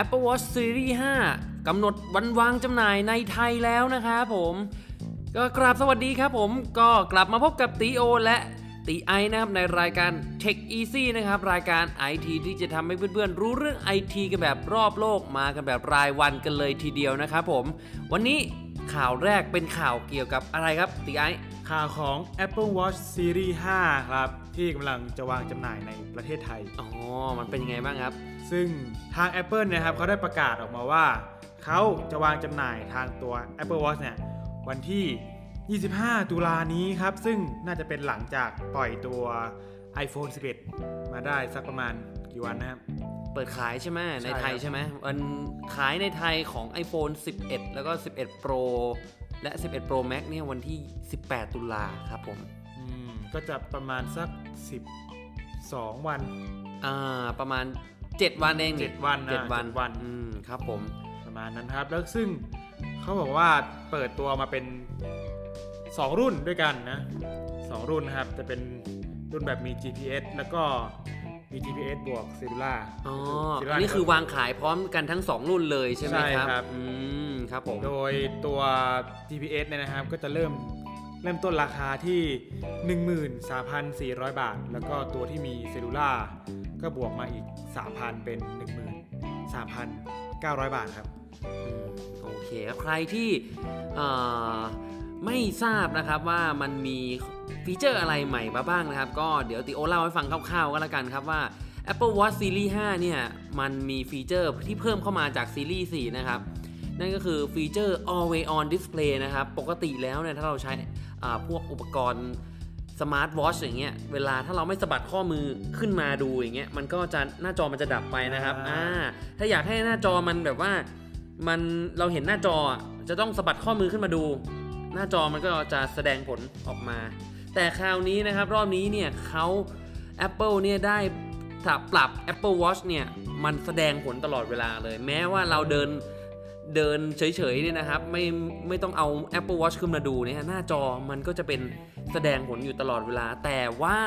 Apple Watch Series 5 กำหนดวันวางจำหน่ายในไทยแล้วนะครับผมก็กราบสวัสดีครับผมก็กลับมาพบกับตีโอ และตีไอนะครับในรายการ Tech Easy นะครับ รายการ IT ที่จะทำให้เพื่อนๆ รู้เรื่อง IT กันแบบรอบโลกมากันแบบรายวันกันเลยทีเดียวนะครับผม วันนี้ข่าวแรกเป็นข่าวเกี่ยวกับอะไรครับตีไอข่าวของ Apple Watch Series 5 ครับ ที่กำลังจะวางจำหน่ายในประเทศไทย อ๋อ มันเป็นยังไงบ้างครับ ซึ่งทาง Apple เนะครับเขาได้ประกาศออกมาว่า เขาจะวางจำหน่ายทางตัว Apple Watch เนี่ยวันที่ 25 ตุลานี้ครับ ซึ่งน่าจะเป็นหลังจากปล่อยตัว iPhone 11 มาได้สักประมาณกี่วันนะครับ เปิดขายใช่ไหมใช่ในไทยครับใช่ไหมมันขายในไทยของ iPhone 11 แล้วก็ 11 Pro และ 11 Pro Max เนี่ยวันที่ 18 ตุลาครับผมอืม ก็จะประมาณสัก 12 วัน อ่าประมาณ 7 วันเองนี่เจ็ดวันนะเจ็ดวันเจ็ดวัน อืมครับผม ประมาณนั้นครับ แล้วซึ่งเขาบอกว่าเปิดตัวมาเป็น 2 รุ่นด้วยกันนะสองรุ่นนะครับ จะเป็นรุ่นแบบมี GPS แล้วก็มี GPS บวก Cellular อ๋อ Cellular อันนี้คือวางขายพร้อมกันทั้ง 2 รุ่นเลยใช่ไหมใช่ครับ ครับ อืม ครับผม โดยตัว GPS เนี่ยนะครับก็จะเริ่ม เริ่มต้นราคาที่ 13,400 บาท แล้วก็ตัวที่มี Cellular ก็บวกมาอีก 3,000 เป็น 13,900 บาทครับ โอเคครับ ใครที่ไม่ทราบนะครับว่ามันมีฟีเจอร์อะไรใหม่มาบ้างนะครับ ก็เดี๋ยวติโอเล่าให้ฟังคร่าวๆ ก็แล้วกันครับว่า Apple Watch Series 5 เนี่ย มันมี feature ที่เพิ่มเข้ามาจากซีรีส์4นะครับ นั่นก็คือ feature Always On Display นะครับ ปกติแล้วเนี่ย ถ้าเราใช้ พวกอุปกรณ์สมาร์ทวอชอย่างเงี้ยเวลาถ้าเราไม่สะบัดข้อมือขึ้นมาดูอย่างเงี้ยมันก็จะหน้าจอมันจะดับไปนะครับอ่าอ่าถ้าอยากให้หน้าจอมันแบบว่ามันเราเห็นหน้าจออะจะต้องสะบัดข้อมือขึ้นมาดู หน้าจอมันก็จะแสดงผลออกมา แต่คราวนี้นะครับรอบนี้เนี่ยเขา Apple เนี่ยได้ปรับ Apple Watch เนี่ยมันแสดงผลตลอดเวลาเลย แม้ว่าเราเดิน เดินเฉยๆเนี่ยนะครับ ไม่ไม่ต้องเอา Apple Watch ขึ้นมาดูเนี่ยหน้าจอมันก็จะเป็นแสดงผลอยู่ตลอดเวลา แต่ว่า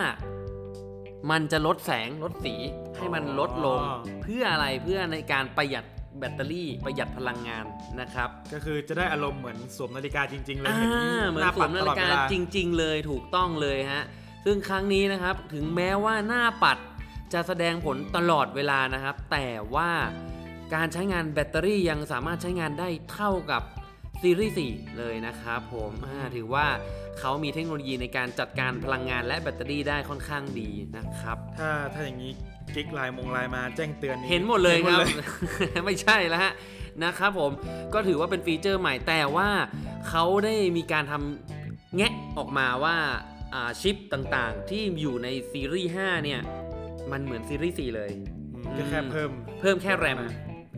มันจะลดแสงลดสีให้มันลดลงอ๋อเพื่ออะไรเพื่อในการประหยัดแบตเตอรี่ประหยัดพลังงานนะครับ ก็คือจะได้อารมณ์เหมือนสวมนาฬิกาจริง ๆ เลยอ่าเห็นเหมือนหน้าสปัวดมตนาลฬิอดเวกาลาจริง ๆ เลยถูกต้องเลยฮะซึ่งครั้งนี้นะครับถึงแม้ว่าหน้าปัดจะแสดงผลตลอดเวลานะครับ แต่ว่า การใช้งานแบตเตอรี่ยังสามารถใช้งานได้เท่ากับซีรีส์4เลยนะครับผมอ่าถือว่าเขามีเทคโนโลยีในการจัดการพลังงานและแบตเตอรี่ได้ค่อนข้างดีนะครับ ถ้าถ้าอย่างนี้กิ๊กไลน์มงไลน์มาแจ้งเตือนเห็นหมดเลยครับห็นหมดไม่ใช่แล้วฮะนะครับผมก็ถือว่าเป็นฟีเจอร์ใหม่แต่ว่าเขาได้มีการทำแงะออกมาว่าอ่าชิปต่างๆ ที่อยู่ในซีรีส์5เนี่ย มันเหมือนซีรีส์4เลยอืมก็แค่เพิ่มเพิ่มแค่แรมมา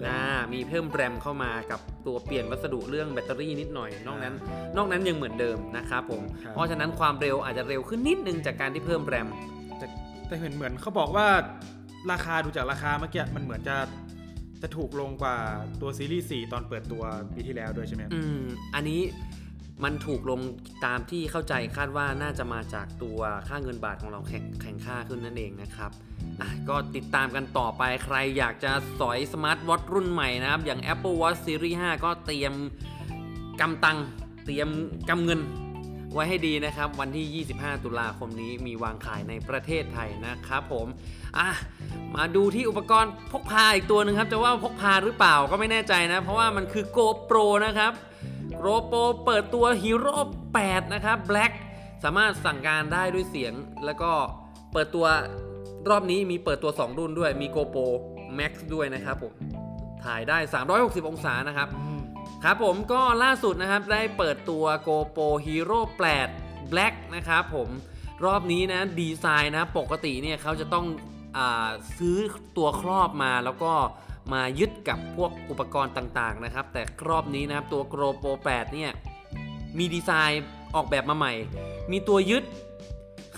นะมีเพิ่มแรมเข้ามากับตัวเปลี่ยนวัสดุเรื่องแบตเตอรี่นิดหน่อย นอกนั้น นอกนั้นยังเหมือนเดิมนะครับผมครับเพราะฉะนั้นความเร็วอาจจะเร็วขึ้นนิดนึงจากการที่เพิ่มแรมแต่แต่เห็นเหมือนเขาบอกว่าราคาดูจากราคาเมื่อกี้มันเหมือนจะจะถูกลงกว่าตัวซีรีส์4ตอนเปิดตัวปีที่แล้วด้วยใช่ไหมครับอืมอันนี้ มันถูกลงตามที่เข้าใจคาดว่าน่าจะมาจากตัวค่าเงินบาทของเราแข่งแข่งค่าขึ้นนั่นเองนะครับอะก็ติดตามกันต่อไปใครอยากจะสอยสมาร์ทวอทรุ่นใหม่นะครับ อย่าง Apple Watch Series 5 ก็เตรียมกำตัง เตรียมกำเงินไว้ให้ดีนะครับ วันที่ 25 ตุลาคมนี้มีวางขายในประเทศไทยนะครับผมอะมาดูที่อุปกรณ์พกพาอีกตัวหนึ่งครับ จะว่าพกพาหรือเปล่าก็ไม่แน่ใจนะ เพราะว่ามันคือ GoPro นะครับ GoPro เปิดตัว Hero 8นะครับ Black สามารถสั่งการได้ด้วยเสียง แล้วก็เปิดตัวรอบนี้มีเปิดตัว 2 รุ่นด้วยมี GoPro Max ด้วยนะครับผมถ่ายได้ 360 องศานะครับ ครับผมก็ล่าสุดนะครับได้เปิดตัว GoPro Hero 8 Black นะครับผมรอบนี้นะดีไซน์นะปกติเนี่ยเขาจะต้องอาซื้อตัวครอบมาแล้วก็ มายึดกับพวกอุปกรณ์ต่างๆนะครับ แต่รอบนี้นะครับตัว GoPro 8เนี่ยมีดีไซน์ออกแบบมาใหม่ มีตัวยึด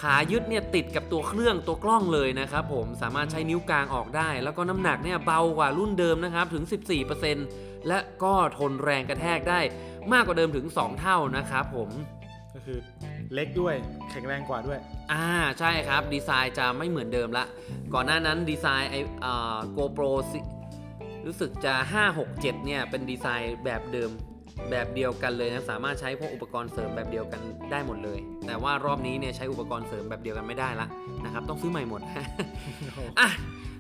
ขายึดเนี่ยติดกับตัวเครื่องตัวกล้องเลยนะครับผมสามารถใช้นิ้วกลางออกได้ แล้วก็น้ำหนักเนี่ยเบากว่ารุ่นเดิมนะครับถึง 14%และก็ทนแรงกระแทกได้มากกว่าเดิมถึง 2 เท่านะครับผมก็คือเล็กด้วยแข็งแรงกว่าด้วย อ่าใช่ครับ ดีไซน์จะไม่เหมือนเดิมละ ก่อนหน้านั้นดีไซน์ไออ่า GoPro สิรูู้้สึกจะ 5 6 7 เนี่ย เป็นดีไซน์แบบเดิมแบบเดียวกันเลยนะ สามารถใช้พวกอุปกรณ์เสริมแบบเดียวกันได้หมดเลย แต่ว่ารอบนี้เนี่ยใช้อุปกรณ์เสริมแบบเดียวกันไม่ได้ละนะครับ ต้องซื้อใหม่หมดอะ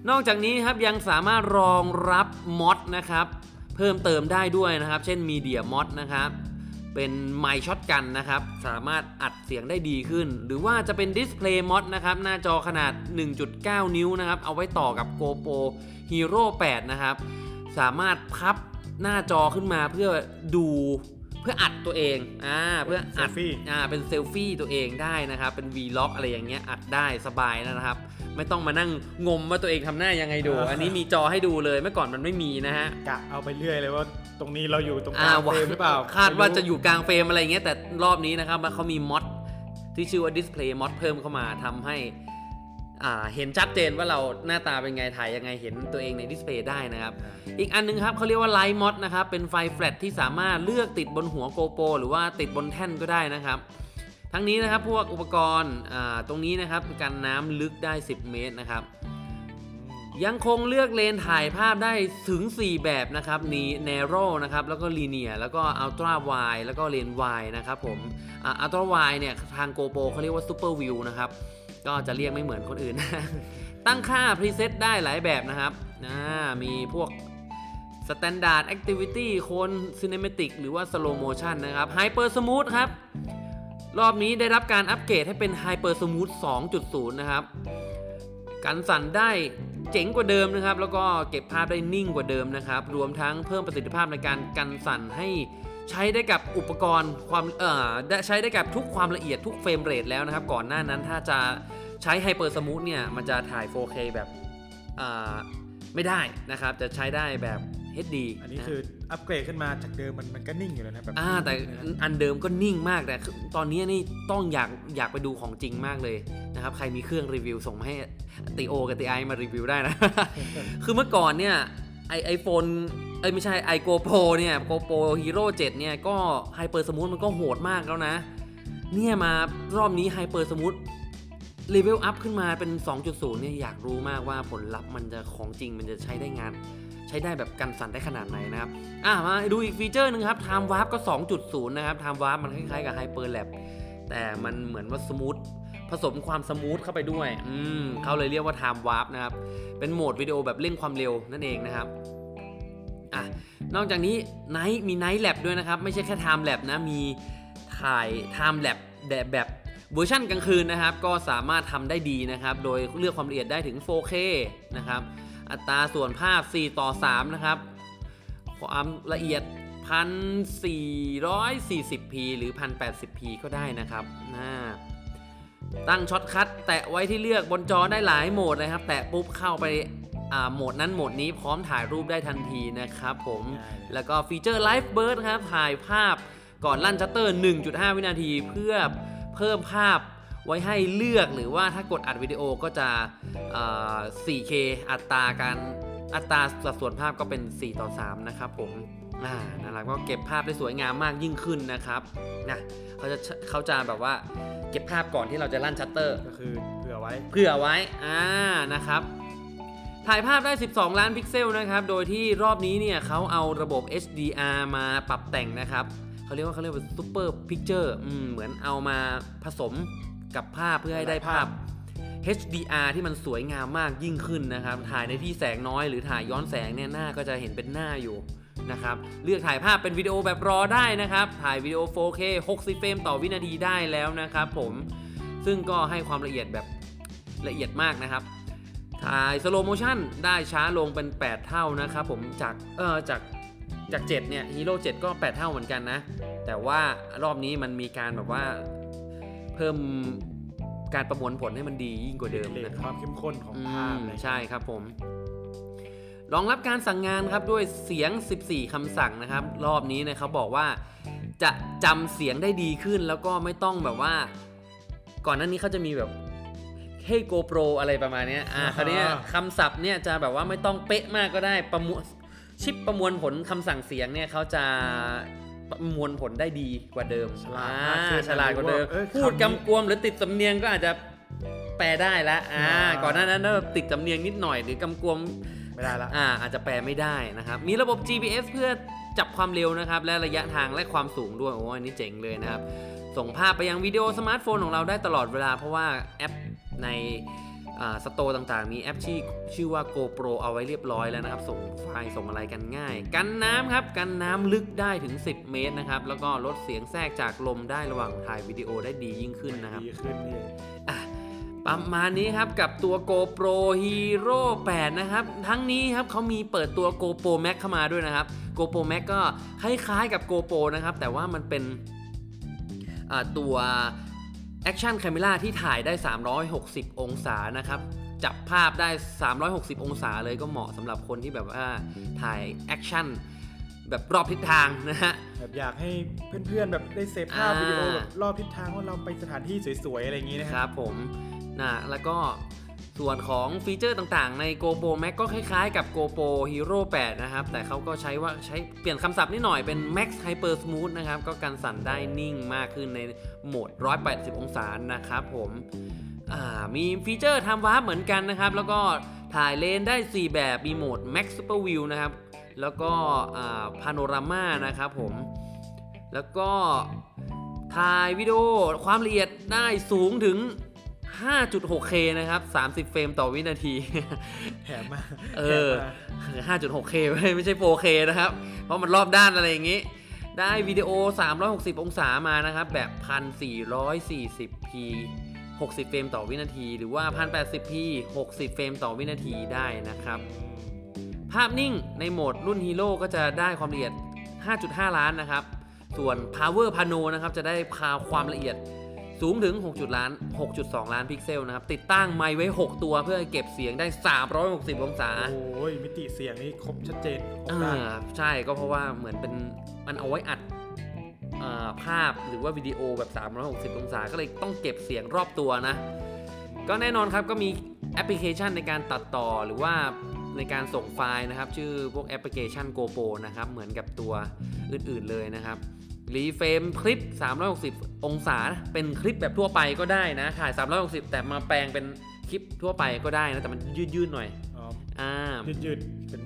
นอกจากนี้ครับยังสามารถรองรับ Mod นะครับ เพิ่มเติมได้ด้วยนะครับ เช่น Media Mod นะครับ เป็นไมค์ shotgun นะครับ สามารถอัดเสียงได้ดีขึ้น หรือว่าจะเป็น Display Mod นะครับ หน้าจอขนาด 1.9 นิ้วนะครับ เอาไว้ต่อกับ GoPro Hero 8 นะครับ สามารถพับหน้าจอขึ้นมาเพื่อดู เพื่ออัดตัวเองอ่าเพื่ออัดเซลฟี่อ่าเป็นเซลฟี่ตัวเองได้นะครับ เป็น Vlog อะไรอย่างเงี้ยอัดได้สบายนะครับ ไม่ต้องมานั่งงมว่าตัวเองทำหน้ายังไงดู อันนี้มีจอให้ดูเลยเมื่อก่อนมันไม่มีนะฮะกะเอาไปเรื่อยเลยว่าตรงนี้เราอยู่ตรงกอ่ากลาง frame หรือเปล่า คาดว่าไม่รู้จะอยู่กลาง frame อะไรเงี้ยแต่รอบนี้นะครับเขามี Mod ที่ชื่อว่า Display Mod เพิ่มเข้ามาทำให้อ่า เห็นชัดเจนว่าเราหน้าตาเป็นไงถ่ายยังไงเห็นตัวเองใน display ได้นะครับ อีกอันนึงครับเขาเรียกว่า Light Mod นะครับ เป็นไฟแฟลชที่สามารถเลือกติดบนหัว GoPro หรือว่าติดบนแท่นก็ได้นะครับ ทั้งนี้นะครับพวกอุปกรณ์อ่าตรงนี้นะครับกันน้ำลึกได้ 10 เมตรนะครับ ยังคงเลือกเลนถ่ายภาพได้ถึง 4 แบบนะครับนี narrow นะครับแล้วก็ linear แล้วก็ ultra wide แล้วก็เลน wide นะครับผมอ่า ultra wide เนี่ยทาง GoPro เขาเรียกว่า super view นะครับ ก็จะเรียกไม่เหมือนคนอื่น ตั้งค่า preset ได้หลายแบบนะครับอ่ามีพวก standard activity โคน cinematic หรือว่า slow motion นะครับ hyper smooth ครับ รอบนี้ได้รับการอัปเกรดให้เป็น hyper smooth 2.0 นะครับ กันสั่นได้เจ๋งกว่าเดิมนะครับ แล้วก็เก็บภาพได้นิ่งกว่าเดิมนะครับ รวมทั้งเพิ่มประสิทธิภาพในการกันสั่นให้ ใช้ได้กับอุปกรณ์ความเอ่อได้ใช้ได้กับทุกความละเอียดทุก frame rate แล้วนะครับ ก่อนหน้านั้นถ้าจะใช้ hyper smooth เนี่ย มันจะถ่าย 4K แบบอ่าไม่ได้นะครับ จะใช้ได้แบบ HD อันนี้คืออัปเกรดขึ้นมาจากเดิมมันมันก็นิ่งอยู่แล้วนะแบบอ่าแต่นิ่งเลยนะอันเดิมก็นิ่งมากแต่คือตอนนี้นี่ต้องอยากอยากไปดูของจริงมากเลยนะครับ ใครมีเครื่องรีวิวส่งมาให้ตีโอกับตีไอมารีวิวได้นะ คือเมื่อก่อนเนี่ยไอ iPhone เอ้ยไม่ใช่ไอ GoPro เนี่ย GoPro Hero 7เนี่ยก็ hyper smooth มันก็โหดมากแล้วนะ เนี่ยมารอบนี้ hyper smooth level up ขึ้นมาเป็น 2.0 เนี่ยอยากรู้มากว่าผลลัพธ์มันจะของจริงมันจะใช้ได้งาน ใช้ได้แบบกันสั่นได้ขนาดไหนนะครับ อะมาดูอีกฟีเจอร์หนึ่งครับ Time Warp ก็ 2.0 นะครับ Time Warp มันคล้ายๆกับ Hyperlapse แต่มันเหมือนว่า smooth ผสมความ smooth เข้าไปด้วย อืมเขาเลยเรียกว่า Time Warp นะครับ เป็นโหมดวิดีโอแบบเร่งความเร็วนั่นเองนะครับ อะนอกจากนี้ Night มี Night Lapse ด้วยนะครับ ไม่ใช่แค่ Time Lapse นะมีถ่าย Time Lapse แบบแบบเวอร์ชันกลางคืนนะครับ ก็สามารถทำได้ดีนะครับ โดยเลือกความละเอียดได้ถึง 4K นะครับ อัตราส่วนภาพ 4 ต่อ 3 นะครับ ความละเอียด 1440p หรือ 1080p ก็ได้นะครับน่าตั้ง shortcut แตะไว้ที่เลือกบนจอได้หลายโหมดนะครับ แตะปุ๊บเข้าไป โหมดนั้นโหมดนี้พร้อมถ่ายรูปได้ทันทีนะครับผมง่ายเลยแล้วก็ฟีเจอร์ Live Burst ครับ ถ่ายภาพก่อนลั่นชัตเตอร์ 1.5 วินาที เพื่อเพิ่มภาพไว้ให้เลือกหรือว่าถ้ากดอัดวิดีโอก็จะเอ่อ 4K อัตราการอัตราสัดส่วนภาพก็เป็น 4 ต่อ 3 นะครับผมอ่านั่นแหละก็เก็บภาพได้สวยงามมากยิ่งขึ้นนะครับนะเขาจะเขาจะแบบว่าเก็บภาพก่อนที่เราจะลั่นชัตเตอร์ ก็คือเผื่อไว้ เผื่อไว้ อ่า นะครับ ถ่ายภาพได้ 12 ล้านพิกเซลนะครับ โดยที่รอบนี้เนี่ยเขาเอาระบบ HDR มาปรับแต่งนะครับเขาเรียกว่าเขาเรียกว่า Super Picture อืมเหมือนเอามาผสมกับภาพเพื่อให้ได้ภาพ HDR ที่มันสวยงามมากยิ่งขึ้นนะครับ ถ่ายในที่แสงน้อยหรือถ่ายย้อนแสงเนี่ยหน้าก็จะเห็นเป็นหน้าอยู่นะครับ เลือกถ่ายภาพเป็นวิดีโอแบบ RAW ได้นะครับ ถ่ายวิดีโอ 4K 60 เฟรมต่อวินาทีได้แล้วนะครับผม ซึ่งก็ให้ความละเอียดแบบละเอียดมากนะครับ ถ่าย slow motion ได้ช้าลงเป็น 8 เท่านะครับผมจากเออจากจาก 7 เนี่ยฮีโร่7ก็ 8 เท่าเหมือนกันนะ แต่ว่ารอบนี้มันมีการแบบว่าเพิ่มการประมวลผลให้มันดียิ่งกว่าเดิมเลนะทคครับวามเข้มข้นของภาพอืมเลยใช่ครับผมรองรับการสั่งงานครับด้วยเสียง 14คำสั่งนะครับ รอบนี้เนี่ยเขาบอกว่าจะจำเสียงได้ดีขึ้นแล้วก็ไม่ต้องแบบว่า ก่อนหน้านี้เขาจะมีแบบ Hey GoPro อะไรประมาณเนี้ยอ่าอ่าคราวเนี้ยคำศัพท์เนี่ยจะแบบว่าไม่ต้องเป๊ะมากก็ได้ประมวลชิปประมวลผลคำสั่งเสียงเนี่ยเขาจะประมวลผลได้ดีกว่าเดิมฉลาดมากขึ้นอ่ฉลาดกว่าเดิมเอ้ยพูดคำนี้กำกวมหรือติดสำเนียงก็อาจจะแปลได้ละอ่าอ่าก่อนหน้านั้นเราติดสำเนียงนิดหน่อยหรือกำกวมไม่ได้ละอ่าอาจจะแปลไม่ได้นะครับ มีระบบ GPS เพื่อจับความเร็วนะครับ และระยะทางและความสูงด้วยโอ้อันนี้เจ๋งเลยนะครับ ส่งภาพไปยังวิดีโอสมาร์ทโฟนของเราได้ตลอดเวลาเพราะว่าแอป ในสโตร์ต่างๆ มีแอปชื่อชื่อว่า GoPro เอาไว้เรียบร้อยแล้วนะครับ ส่งไฟล์ส่งอะไรกันง่าย กันน้ำครับ กันน้ำลึกได้ถึง 10 เมตรนะครับ แล้วก็ลดเสียงแทรกจากลมได้ระหว่างถ่ายวิดีโอได้ดียิ่งขึ้นนะครับ ดีขึ้นนี่อะประมาณนี้ครับกับตัว GoPro Hero 8 นะครับ ทั้งนี้ครับเขามีเปิดตัว GoPro Max เข้ามาด้วยนะครับ GoPro Max ก็คล้ายๆกับ GoPro นะครับ แต่ว่ามันเป็น อ่าตัว Action Camera ที่ถ่ายได้ 360 องศานะครับ จับภาพได้ 360 องศาเลยก็เหมาะสำหรับคนที่แบบว่าถ่าย action แบบรอบทิศทางนะฮะ แบบอยากให้เพื่อนๆแบบได้เซฟภาพอ่าวิดีโอแบบรอบทิศทางว่าเราไปสถานที่สวยๆ อะไรอย่างนี้นะครับรับผมนะแล้วก็ ส่วนของฟีเจอร์ต่างๆ ใน GoPro Max ก็คล้ายๆกับ GoPro Hero 8 นะครับ แต่เขาก็ใช้ว่าใช้เปลี่ยนคำศัพท์นิดหน่อยเป็น Max Hyper Smooth นะครับ ก็กันสั่นได้นิ่งมากขึ้นในโหมด 180 องศานะครับผมมีฟีเจอร์ Time Warp เหมือนกันนะครับ แล้วก็ถ่ายเลนส์ได้ 4 แบบ มีโหมด Max Super View นะครับ แล้วก็พาโนรามานะครับผม แล้วก็ถ่ายวิดีโอความละเอียดได้สูงถึง 5.6K นะครับ 30 เฟรมต่อวินาทีแถมมาเออแถมมา 5.6K ไม่ไม่ใช่ 4K นะครับ เพราะมันรอบด้านอะไรอย่างนี้ ได้วิดีโอ 360 องศามานะครับ แบบ 1440p 60 เฟรมต่อวินาที หรือว่า 1080p 60 เฟรมต่อวินาทีได้นะครับ ภาพนิ่งในโหมดรุ่นฮีโร่ก็จะได้ความละเอียด 5.5 ล้านนะครับ ส่วน Power Pano นะครับ จะได้พาความละเอียด สูงถึง 6. ล้าน 6.2 ล้านพิกเซลนะครับ ติดตั้งไมค์ไว้ 6 ตัวเพื่อเก็บเสียงได้ 360 องศา โอ้ยมิติเสียงนี่ครบชัดเจนครบอ่าด้านใช่ก็เพราะว่าเหมือนเป็นมันเอาไว้อัดอ่าภาพหรือว่าวิดีโอแบบ 360 องศา ก็เลยต้องเก็บเสียงรอบตัวนะ ก็แน่นอนครับก็มีแอปพลิเคชันในการตัดต่อหรือว่าในการส่งไฟล์นะครับ ชื่อพวกแอปพลิเคชัน GoPro นะครับ เหมือนกับตัวอื่นๆเลยนะครับ reframe คลิป 360 องศา เป็นคลิปแบบทั่วไปก็ได้นะ ถ่าย 360 แต่มาแปลงเป็นคลิปทั่วไปก็ได้นะ แต่มันยืดๆหน่อยอ๋ออ่ายืดๆ เป็น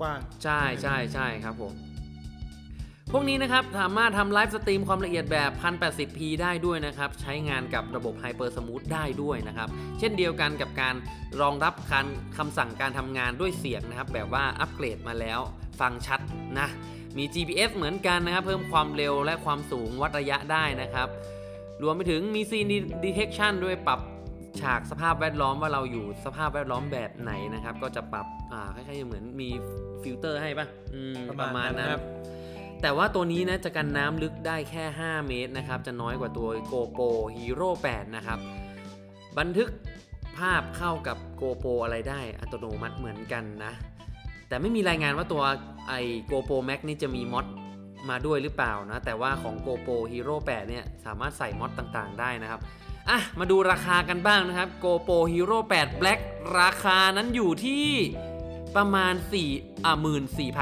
กว้างใช่ใช่ใช่ครับผม พวกนี้นะครับ สามารถทำ live stream ความละเอียดแบบ 1080p ได้ด้วยนะครับ ใช้งานกับระบบ Hyper Smooth ได้ด้วยนะครับ เช่นเดียวกันกับการรองรับการคำสั่งการทำงานด้วยเสียงนะครับ แบบว่าอัปเกรดมาแล้ว ฟังชัดนะ มี GPS เหมือนกันนะครับ เพิ่มความเร็วและความสูงวัดระยะได้นะครับ รวมไปถึงมี Scene Detection ด้วยปรับฉากสภาพแวดล้อมว่าเราอยู่สภาพแวดล้อมแบบไหนนะครับ ก็จะปรับอ่าคล้ายๆเหมือนมีฟิลเตอร์ให้ปะอืมๆประมาณนั้นครับแต่ว่าตัวนี้นะจะกันน้ำลึกได้แค่ 5 เมตรนะครับ จะน้อยกว่าตัว GoPro Hero 8 นะครับ บันทึกภาพเข้ากับ GoPro อะไรได้อัตโนมัติเหมือนกันนะ แต่ไม่มีรายงานว่าตัวไอ้ GoPro Max นี่จะมี Modมาด้วยหรือเปล่านะ แต่ว่าของ GoPro Hero 8 เนี่ย สามารถใส่มอดต่างๆ ได้นะครับ อะ มาดูราคากันบ้างนะครับ GoPro Hero 8 Black ราคานั้นอยู่ที่ประมาณ 4อะ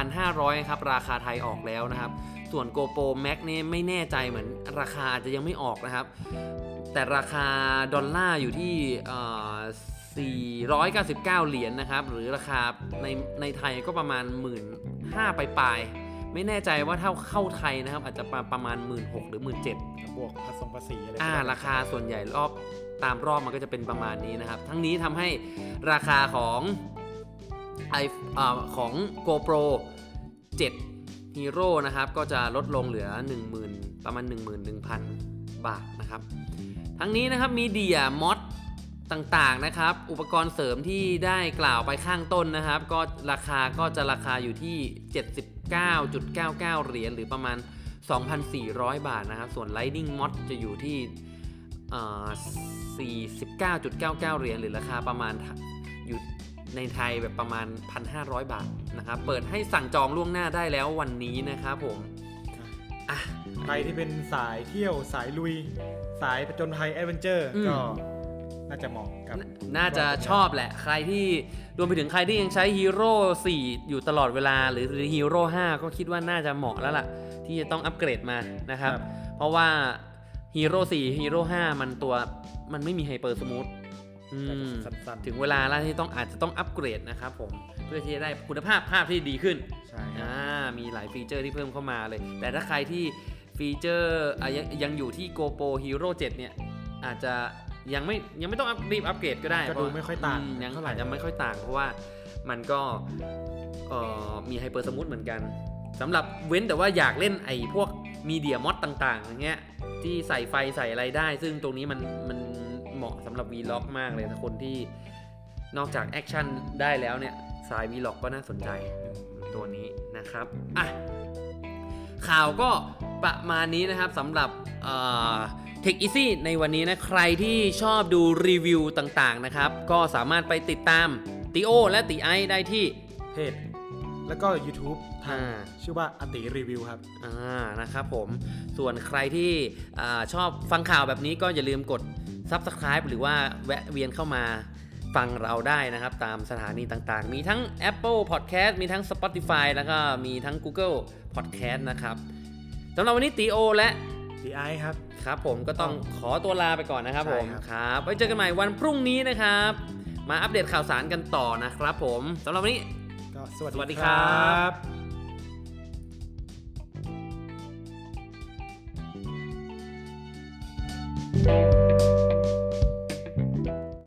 14,500 ครับ ราคาไทยออกแล้วนะครับ ส่วน GoPro Max นี่ไม่แน่ใจเหมือนราคาอาจจะยังไม่ออกนะครับ แต่ราคาดอลลาร์อยู่ที่อ่อ 499 เหรียญนะครับ หรือราคาในในไทยก็ประมาณ 1 5ื่นปลายๆไม่แน่ใจว่าเท่าเข้าไทยนะครับ อาจจะประประมาณ 1 6ื่นหรือ 1 7ื่นบวกผสมภาษีอะไรอ่าก็ได้ราคาส่วนใหญ่รอบตามรอบมันก็จะเป็นประมาณนี้นะครับ ทั้งนี้ทำให้ราคาของไออาของ GoPro 7 Hero นะครับ ก็จะลดลงเหลือ 10,000 ประมาณ 11,000 บาทนะครับ ทั้งนี้นะครับมีเดียมอด ต่างๆนะครับ อุปกรณ์เสริมที่ได้กล่าวไปข้างต้นนะครับ ก็ราคาก็จะราคาอยู่ที่ 79.99 เหรียญหรือประมาณ 2,400 บาทนะครับ ส่วน Lightning Mod จะอยู่ที่เอ่อ49.99 เหรียญหรือราคาประมาณอยู่ในไทยแบบประมาณ 1,500 บาทนะครับ เปิดให้สั่งจองล่วงหน้าได้แล้ววันนี้นะครับผมอะใครที่เป็นสายเที่ยวสายลุย สายผจญภัย adventure อืมก็ น่าจะเหมาะกับน่าจะชอบแหละ ใครที่รวมไปถึงใครที่ยังใช้ฮีโร่4อยู่ตลอดเวลา หรือฮีโร่5ก็คิดว่าน่าจะเหมาะแล้วล่ะ ที่จะต้องอัปเกรดมานะครับ เพราะว่าฮีโร่4ฮีโร่5มันตัวมันไม่มี hyper smooth อืมสั้นๆถึงเวลาแล้วที่ต้องอาจจะต้องอัปเกรดนะครับผมเพื่อที่จะได้คุณภาพภาพที่ดีขึ้นใช่ครับอ่ามีหลายฟีเจอร์ที่เพิ่มเข้ามาเลย แต่ถ้าใครที่ฟีเจอร์อะยังยังอยู่ที่ GoPro Hero 7 เนี่ยอาจจะ ยังไม่ยังไม่ต้องอัพรีบอัปเกรดก็ได้ก็ดูไม่ค่อยต่างมยังเท่าไหร่อาจจะไม่ค่อยต่าง เพราะว่ามันก็เอ่อมี HyperSmooth เหมือนกันสำหรับเว้นแต่ว่าอยากเล่นไอ้พวก Media Mod ต่างๆอย่างเงี้ยที่ใส่ไฟใส่อะไรได้ ซึ่งตรงนี้มันมันเหมาะสำหรับ Vlog มากเลยถ้าคนที่นอกจากแอคชั่นได้แล้วเนี่ยสาย Vlog ก็น่าสนใจตัวนี้นะครับอะข่าวก็ ประมาณนี้นะครับสำหรับเทคอีซี่ในวันนี้นะ ใครที่ชอบดูรีวิวต่างๆนะครับ ก็สามารถไปติดตามติโอและติไอได้ที่เพจแล้วก็ YouTube ทางอ่าชื่อว่าอติรีวิวครับอ่านะครับผมส่วนใครที่อาชอบฟังข่าวแบบนี้ก็อย่าลืมกด Subscribe หรือว่าแวะเวียนเข้ามาฟังเราได้นะครับ ตามสถานีต่างๆ มีทั้ง Apple Podcast มีทั้ง Spotify แล้วก็มีทั้ง Google Podcast นะครับ สำหรับวันนี้ตีโอและดีไอครับ ครับผมก็ต้องขอตัวลาไปก่อนนะครับใช่ผมครับครับไว้เจอกันใหม่วันพรุ่งนี้นะครับ มาอัปเดตข่าวสารกันต่อนะครับผมสำหรับวันนี้ก็สวัสสวัสดีดีคครัรับบ